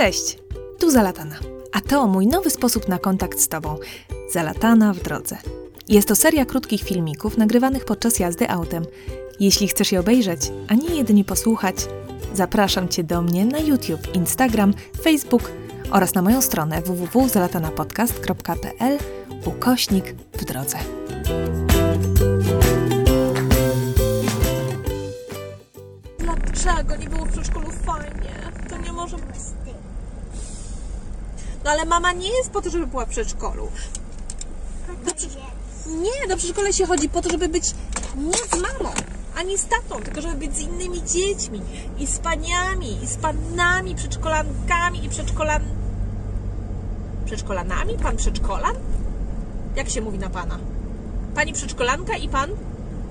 Cześć, tu Zalatana, a to mój nowy sposób na kontakt z Tobą. Zalatana w drodze. Jest to seria krótkich filmików nagrywanych podczas jazdy autem. Jeśli chcesz je obejrzeć, a nie jedynie posłuchać, zapraszam Cię do mnie na YouTube, Instagram, Facebook oraz na moją stronę www.zalatanapodcast.pl ukośnik w drodze. Dlaczego nie było w przedszkolu fajnie? Może być. No ale mama nie jest po to, żeby była w przedszkolu. Do przedsz... Nie, do przedszkola się chodzi po to, żeby być nie z mamą, ani z tatą, tylko żeby być z innymi dziećmi i z paniami, i z panami, przedszkolankami i przedszkolan... Przedszkolanami? Pan przedszkolan? Jak się mówi na pana? Pani przedszkolanka i pan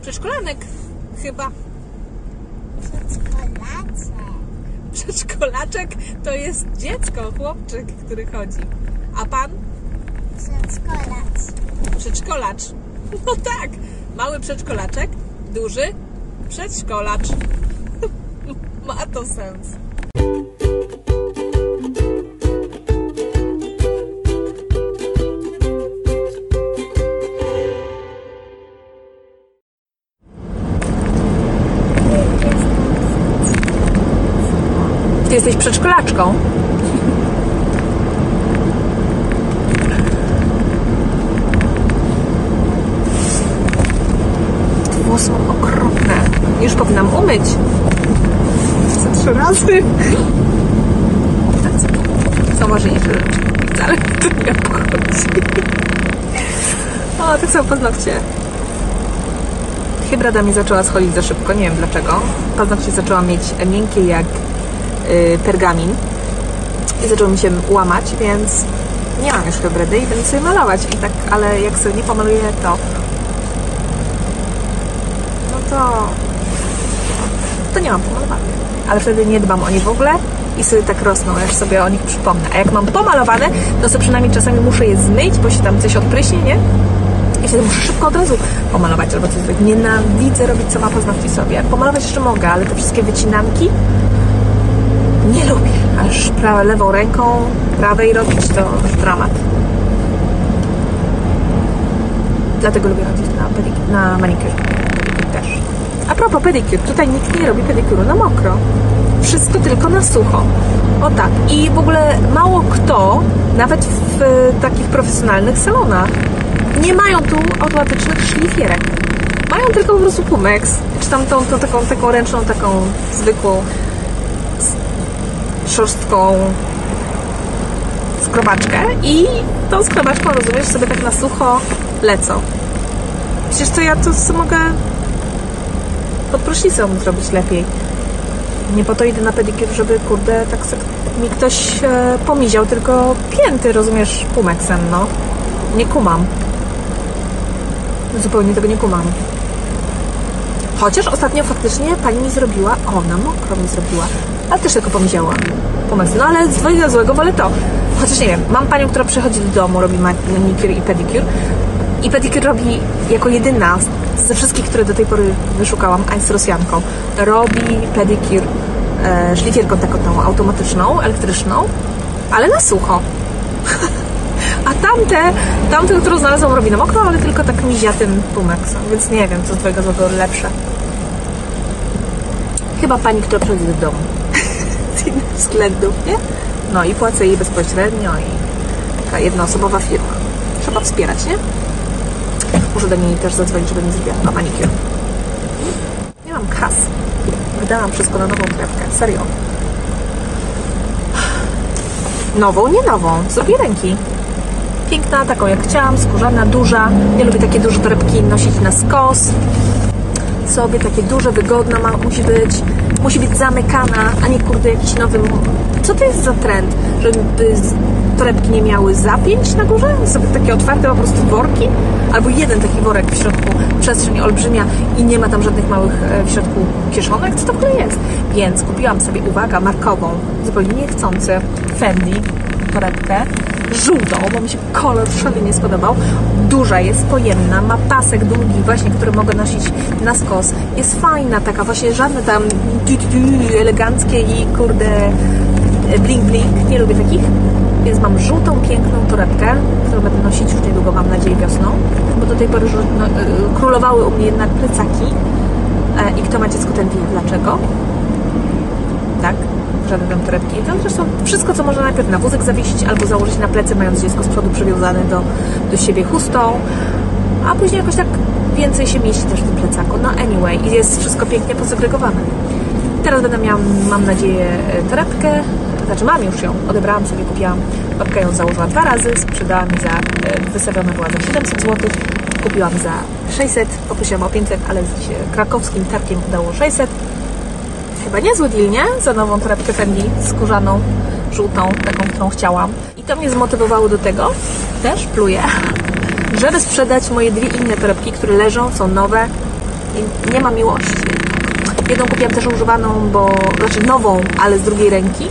przedszkolanek chyba. Przedszkolaczek. Przedszkolaczek to jest dziecko, chłopczyk, który chodzi. A pan? Przedszkolacz. Przedszkolacz. No tak, mały przedszkolaczek, duży przedszkolacz. Ma to sens. Przedszkolaczką. Włosy są okropne. Już powinnam umyć. Za trzy razy. Są ważniejsze rzeczy. Wcale to nie obchodzi. O, tak samo paznokcie. Hybrada mi zaczęła schodzić za szybko, nie wiem dlaczego. Paznokcie zaczęłam mieć miękkie jak pergamin i zaczęło mi się łamać, więc nie mam już hybrydy i będę sobie malować. I tak, ale jak sobie nie pomaluję, to no to to nie mam pomalowanych. Ale wtedy nie dbam o nie w ogóle i sobie tak rosną, aż sobie o nich przypomnę. A jak mam pomalowane, to sobie przynajmniej czasami muszę je zmyć, bo się tam coś odpryśnie, nie? I wtedy muszę szybko od razu pomalować albo coś zrobić. Nienawidzę robić sama paznokci sobie. Pomalować jeszcze mogę, ale te wszystkie wycinanki nie lubię. Aż pra- lewą ręką prawej robić to dramat. Dlatego lubię chodzić na, pedik- na manikur. Też. A propos pedikur, tutaj nikt nie robi pedikuru na mokro. Wszystko tylko na sucho. O tak. I w ogóle mało kto, nawet w takich profesjonalnych salonach, nie mają tu automatycznych szlifierek. Mają tylko po prostu Pumex, czy tam tą, tą taką, taką ręczną, taką zwykłą szorstką skrobaczkę i tą skrobaczką, rozumiesz, sobie tak na sucho lecą. Przecież to ja to mogę pod prysznicem zrobić lepiej. Nie po to idę na pedikur, żeby kurde tak mi ktoś e, pomiział, tylko pięty, rozumiesz, pumexem, no. Nie kumam. Zupełnie tego nie kumam. Chociaż ostatnio faktycznie pani mi zrobiła, o, na mokro mi zrobiła, ale też tylko pomiziała pomysł. No ale z dwojga złego wolę to. Chociaż nie wiem, mam panią, która przychodzi do domu, robi manicure i pedicure i pedicure robi jako jedyna ze wszystkich, które do tej pory wyszukałam, a jest Rosjanką, robi pedicure e, szlifierką taką tą automatyczną, elektryczną, ale na sucho. A tamte, tamte, którą znalazłam, robi na mokro, ale tylko tak miziatym pumexem, więc nie wiem, co z twojego złego lepsze. Chyba pani, która przychodzi do domu. Względów, nie? No i płacę jej bezpośrednio i taka jednoosobowa firma. Trzeba wspierać, nie? Muszę do niej też zadzwonić, żeby mi zrobiła na manikiur. Nie mam kas. Wydałam wszystko na nową krewkę. Serio. Nową, nie nową. Z ręki. Piękna, taką jak chciałam, skórzana, duża. Ja lubię takie duże torebki nosić na skos sobie, takie duże, wygodna ma, musi być, musi być zamykana, a nie kurde jakiś nowy... Co to jest za trend? Żeby torebki nie miały zapięć na górze? Sobie takie otwarte po prostu worki? Albo jeden taki worek w środku, przestrzeń olbrzymia i nie ma tam żadnych małych e, w środku kieszonek? Co to w ogóle jest? Więc kupiłam sobie, uwaga, markową, zupełnie niechcący, Fendi torebkę, żółtą, bo mi się kolor szalenie spodobał. Duża jest, pojemna, ma pasek długi właśnie, który mogę nosić na skos. Jest fajna taka, właśnie żadne tam eleganckie i kurde bling bling, nie lubię takich. Więc mam żółtą, piękną torebkę, którą będę nosić już niedługo, mam nadzieję, wiosną. Bo do tej pory no, e, królowały u mnie jednak plecaki. E, I kto ma dziecko, ten wie dlaczego. Tak, żadne tam torebki. To zresztą wszystko, co można najpierw na wózek zawiesić albo założyć na plecy, mając dziecko z przodu przywiązane do, do siebie chustą, a później jakoś tak więcej się mieści też w tym plecaku. No anyway, i jest wszystko pięknie posegregowane. Teraz będę miała, mam nadzieję, e, torebkę. Znaczy mam już ją, odebrałam sobie, kupiłam. Babka ją założyła dwa razy, sprzedała mi za, e, wystawiona była za 700 zł. Kupiłam za 600, poprosiłam o 500, ale z krakowskim targiem udało 600. Chyba niezły deal, nie? Za nową torebkę Fendi skórzaną, żółtą, taką, którą chciałam. I to mnie zmotywowało do tego, też pluję, żeby sprzedać moje dwie inne torebki, które leżą, są nowe i nie ma miłości. Jedną kupiłam też używaną, bo, znaczy nową, ale z drugiej ręki,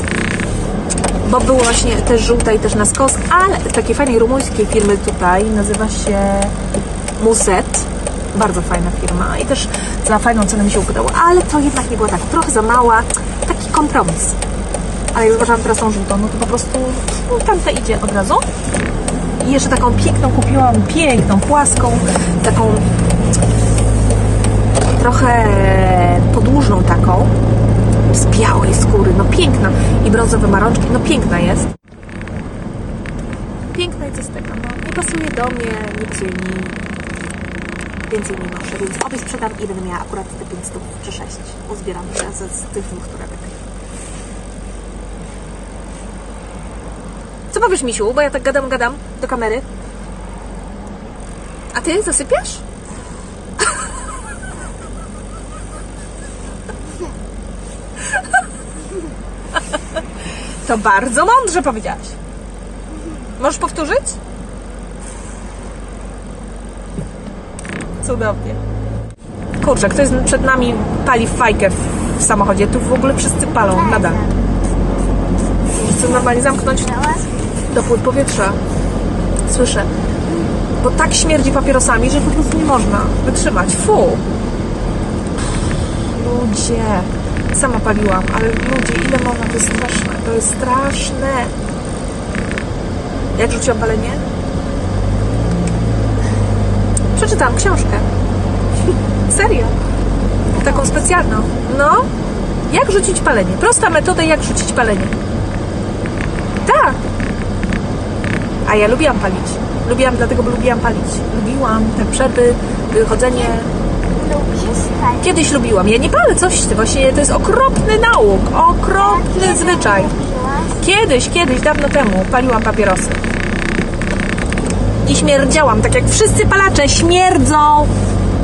bo było właśnie też żółta i też na skos, ale takiej fajnej rumuńskiej firmy tutaj, nazywa się Muset. Bardzo fajna firma i też za fajną cenę mi się udało, ale to jednak nie była tak, trochę za mała, taki kompromis. Ale jak zobaczyłam teraz tą żółtą, no to po prostu no, tamta idzie od razu. I jeszcze taką piękną kupiłam, piękną, płaską, taką trochę podłużną taką, z białej skóry, no piękna. I brązowe marączki, no piękna jest. Piękna i co z tego, no nie pasuje do mnie, nie pasuje. Więcej nie noszę, więc obie sprzedam i będę miała akurat te 500 czy 6. Uzbieram się z, z tych dwóch torebek. Co powiesz, Misiu? Bo ja tak gadam, gadam do kamery. A ty zasypiasz? To bardzo mądrze powiedziałaś. Możesz powtórzyć? Cudownie. Kurczę, ktoś przed nami pali fajkę w samochodzie. Tu w ogóle wszyscy palą nadal. Chcę normalnie zamknąć dopływ powietrza. Słyszę. Bo tak śmierdzi papierosami, że po prostu nie można wytrzymać. Fu! Ludzie. Sama paliłam, ale ludzie, ile można? To jest straszne. To jest straszne. Jak rzuciłam palenie? Przeczytałam książkę. Serio. Taką specjalną. No. Jak rzucić palenie? Prosta metoda, jak rzucić palenie. Tak. A ja lubiłam palić. Lubiłam dlatego, bo lubiłam palić. Lubiłam te przerwy, chodzenie. Lubisz palić? Kiedyś lubiłam. Ja nie palę, coś ty. Właśnie to jest okropny nauk. Okropny zwyczaj. Kiedyś, kiedyś, dawno temu paliłam papierosy. I śmierdziałam, tak jak wszyscy palacze śmierdzą.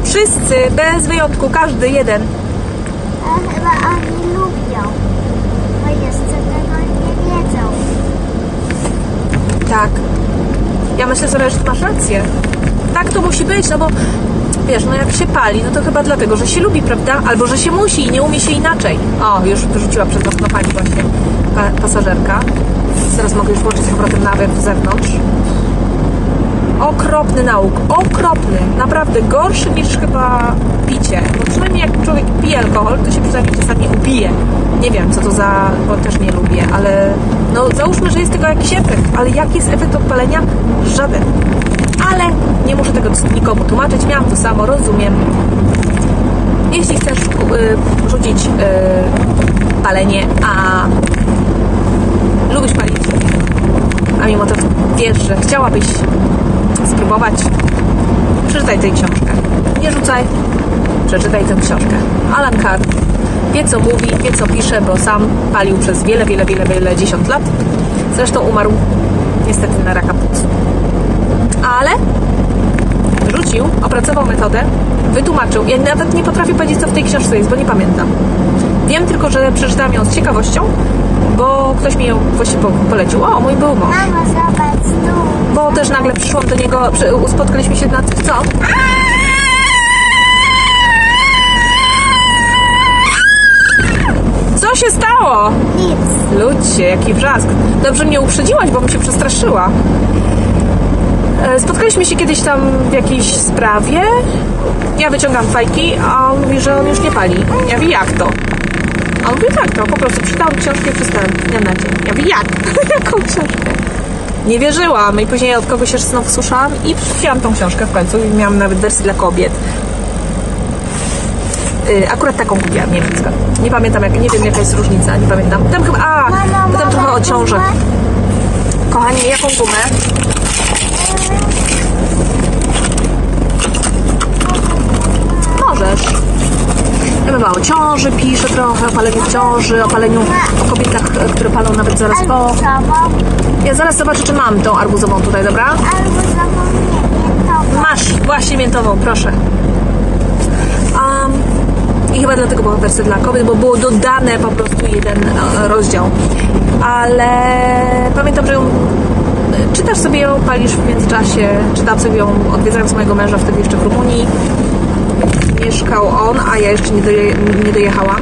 Wszyscy, bez wyjątku, każdy jeden. A chyba oni lubią. Bo jeszcze tego nie wiedzą. Tak. Ja myślę sobie, że masz rację. Tak to musi być, no bo wiesz, no jak się pali, no to chyba dlatego, że się lubi, prawda? Albo że się musi i nie umie się inaczej. O, już wyrzuciła przed okno pani właśnie pa pasażerka. Teraz mogę już włączyć z powrotem nawet w zewnątrz. Okropny nauk, okropny, naprawdę gorszy niż chyba picie. Bo przynajmniej jak człowiek pije alkohol, to się przynajmniej czasami upije. Nie wiem, co to za, bo też nie lubię, ale no załóżmy, że jest tego jakiś efekt, ale jaki jest efekt odpalenia? Żaden. Ale nie muszę tego nikomu tłumaczyć, miałam to samo, rozumiem. Jeśli chcesz y, rzucić y, palenie, a lubisz palić, a mimo to wiesz, że chciałabyś spróbować, przeczytaj tę książkę. Nie rzucaj, przeczytaj tę książkę. Alan Carr wie, co mówi, wie, co pisze, bo sam palił przez wiele, wiele, wiele, wiele dziesiąt lat. Zresztą umarł niestety na raka płuc. Ale rzucił, opracował metodę, wytłumaczył. Ja nawet nie potrafię powiedzieć, co w tej książce jest, bo nie pamiętam. Wiem tylko, że przeczytałam ją z ciekawością, bo ktoś mi ją właśnie po- polecił. O, mój był mąż. Mamo, zobacz tu. Bo też nagle przyszłam do niego, spotkaliśmy się na co? Co się stało? Nic. Ludzie, jaki wrzask. Dobrze mnie uprzedziłaś, bo mi się przestraszyła. E, Spotkaliśmy się kiedyś tam w jakiejś sprawie. Ja wyciągam fajki, a on mówi, że on już nie pali. Ja mówię, jak to? A on mówi, tak, to po prostu czytałam książkę i przestałem dnia na dzień. Ja mówię, jak? Jaką książkę? Nie wierzyłam i później od kogoś jeszcze znowu słyszałam i wzięłam tą książkę w końcu i miałam nawet wersję dla kobiet. Y, akurat taką kupiłam, niemiecką. Nie pamiętam, jak, nie wiem jaka jest różnica, nie pamiętam. Tam chyba, a, Mama, potem trochę o ciąży. mama. Kochani, jaką gumę? Możesz. O ciąży piszę trochę, o paleniu w ciąży, o paleniu, o kobietach, które palą nawet zaraz po. Ja zaraz zobaczę, czy mam tą arbuzową tutaj, dobra? arbuzową nie, miętową. Masz, właśnie miętową, proszę. Um, I chyba dlatego była wersja dla kobiet, bo było dodane po prostu jeden e, rozdział. Ale pamiętam, że ją e, czytasz sobie ją, palisz w międzyczasie. Czytam sobie ją, odwiedzając mojego męża wtedy jeszcze w Rumunii. Mieszkał on, a ja jeszcze nie, doje, nie dojechałam.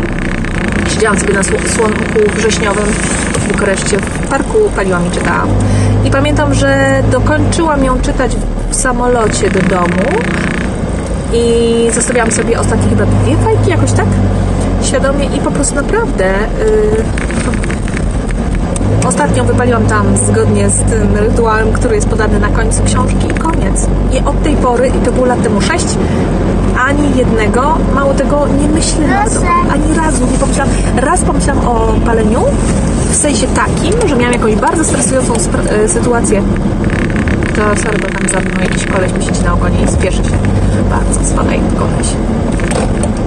Siedziałam sobie na sło- słonku wrześniowym w Bukareszcie w parku, paliłam i czytałam. I pamiętam, że dokończyłam ją czytać w samolocie do domu i zostawiałam sobie ostatnie chyba dwie fajki, jakoś tak świadomie i po prostu naprawdę yy, ostatnią wypaliłam tam zgodnie z tym rytuałem, który jest podany na końcu książki i koniec. I od tej pory, i to było lat temu sześć, ani jednego, mało tego, nie myślę nawet, ani razu nie pomyślałam. Raz pomyślałam o paleniu, w sensie takim, że miałam jakąś bardzo stresującą e, sytuację. To sorry, bo tam za mną jakiś koleś mi siedzi na ogonie i spieszy się. Bardzo, spadaj koleś.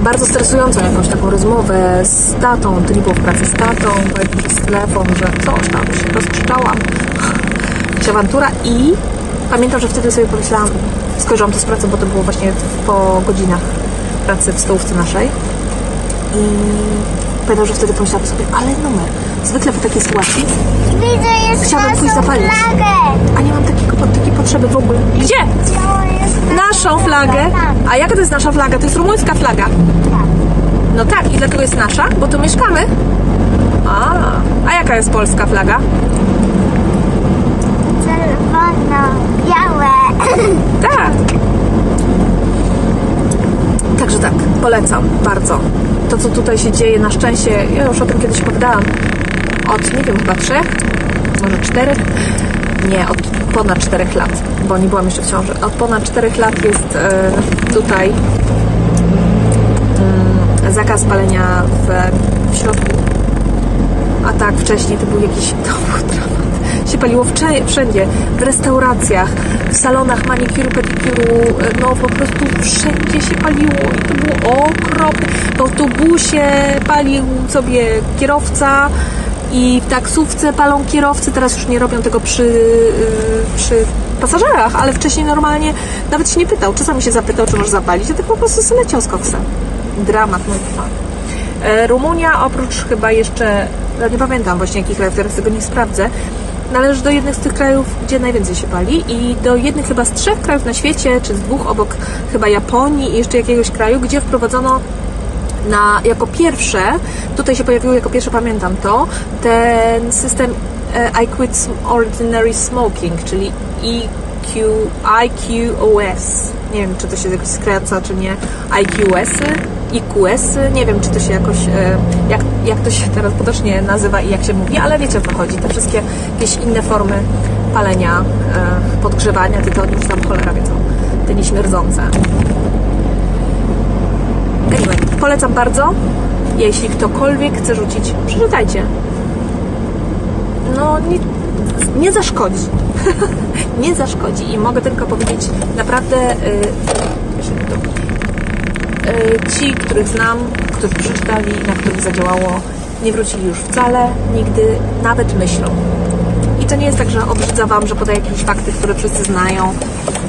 Bardzo stresującą jakąś taką rozmowę z tatą, to nie było w pracy z tatą, powiedział przez telefon, że coś tam się rozkrzyczałam. Jakaś awantura i pamiętam, że wtedy sobie pomyślałam, skojarzyłam to z pracą, bo to było właśnie po godzinach pracy w stołówce naszej. I pamiętam, że wtedy pomyślałam sobie, ale numer. Zwykle w takiej sytuacji, Widzę jest Chciałabym pójść zapalić. a nie mam takiego, takiej potrzeby w ogóle. Gdzie? Naszą flagę. A jaka to jest nasza flaga? To jest rumuńska flaga. No tak, i dlaczego jest nasza? Bo tu mieszkamy. A, a jaka jest polska flaga? Czerwono, białe. Tak. Także tak, polecam bardzo. To, co tutaj się dzieje, na szczęście, ja już o tym kiedyś opowiadałam, od, nie wiem, chyba trzech, może czterech, nie, od ponad czterech lat, bo nie byłam jeszcze w ciąży. Od ponad czterech lat jest e, tutaj mm, zakaz palenia w, w środku. A tak, wcześniej to był jakiś to był dramat. Się paliło wszędzie, w restauracjach, w salonach manikuru, pedikuru, no po prostu wszędzie się paliło i to było okropne. W autobusie palił sobie kierowca i w taksówce palą kierowcy, teraz już nie robią tego przy, yy, przy pasażerach, ale wcześniej normalnie nawet się nie pytał. Czasami się zapytał, czy może zapalić, a tak po prostu sobie leciał z koksem. Dramat mój trwa. E, Rumunia oprócz chyba jeszcze, no nie pamiętam właśnie jakich krajów, teraz tego nie sprawdzę, należy do jednych z tych krajów, gdzie najwięcej się pali i do jednych chyba z trzech krajów na świecie, czy z dwóch obok chyba Japonii i jeszcze jakiegoś kraju, gdzie wprowadzono na, jako pierwsze, tutaj się pojawiło jako pierwsze, pamiętam to, ten system e, I Quit Ordinary Smoking, czyli EQ, IQOS. Nie wiem, czy to się jakoś skraca, czy nie. IQS-y, IQS-y, nie wiem, czy to się jakoś, e, jak, jak to się teraz potocznie nazywa i jak się mówi, ale wiecie o co chodzi. Te wszystkie jakieś inne formy palenia, e, podgrzewania, tytoniu, już tam cholera wie te nieśmierdzące. Anyway, polecam bardzo. Jeśli ktokolwiek chce rzucić, przeczytajcie. No, nie, nie zaszkodzi. nie zaszkodzi. I mogę tylko powiedzieć, naprawdę y, jeżeli to, y, ci, których znam, którzy przeczytali, na których zadziałało, nie wrócili już wcale, nigdy, nawet myślą. I to nie jest tak, że obrzydza Wam, że podaję jakieś fakty, które wszyscy znają.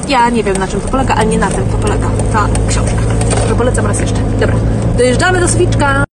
Ja nie wiem, na czym to polega, ale nie na tym to polega ta książka. Że polecam raz jeszcze. Dobra, dojeżdżamy do Swiczka.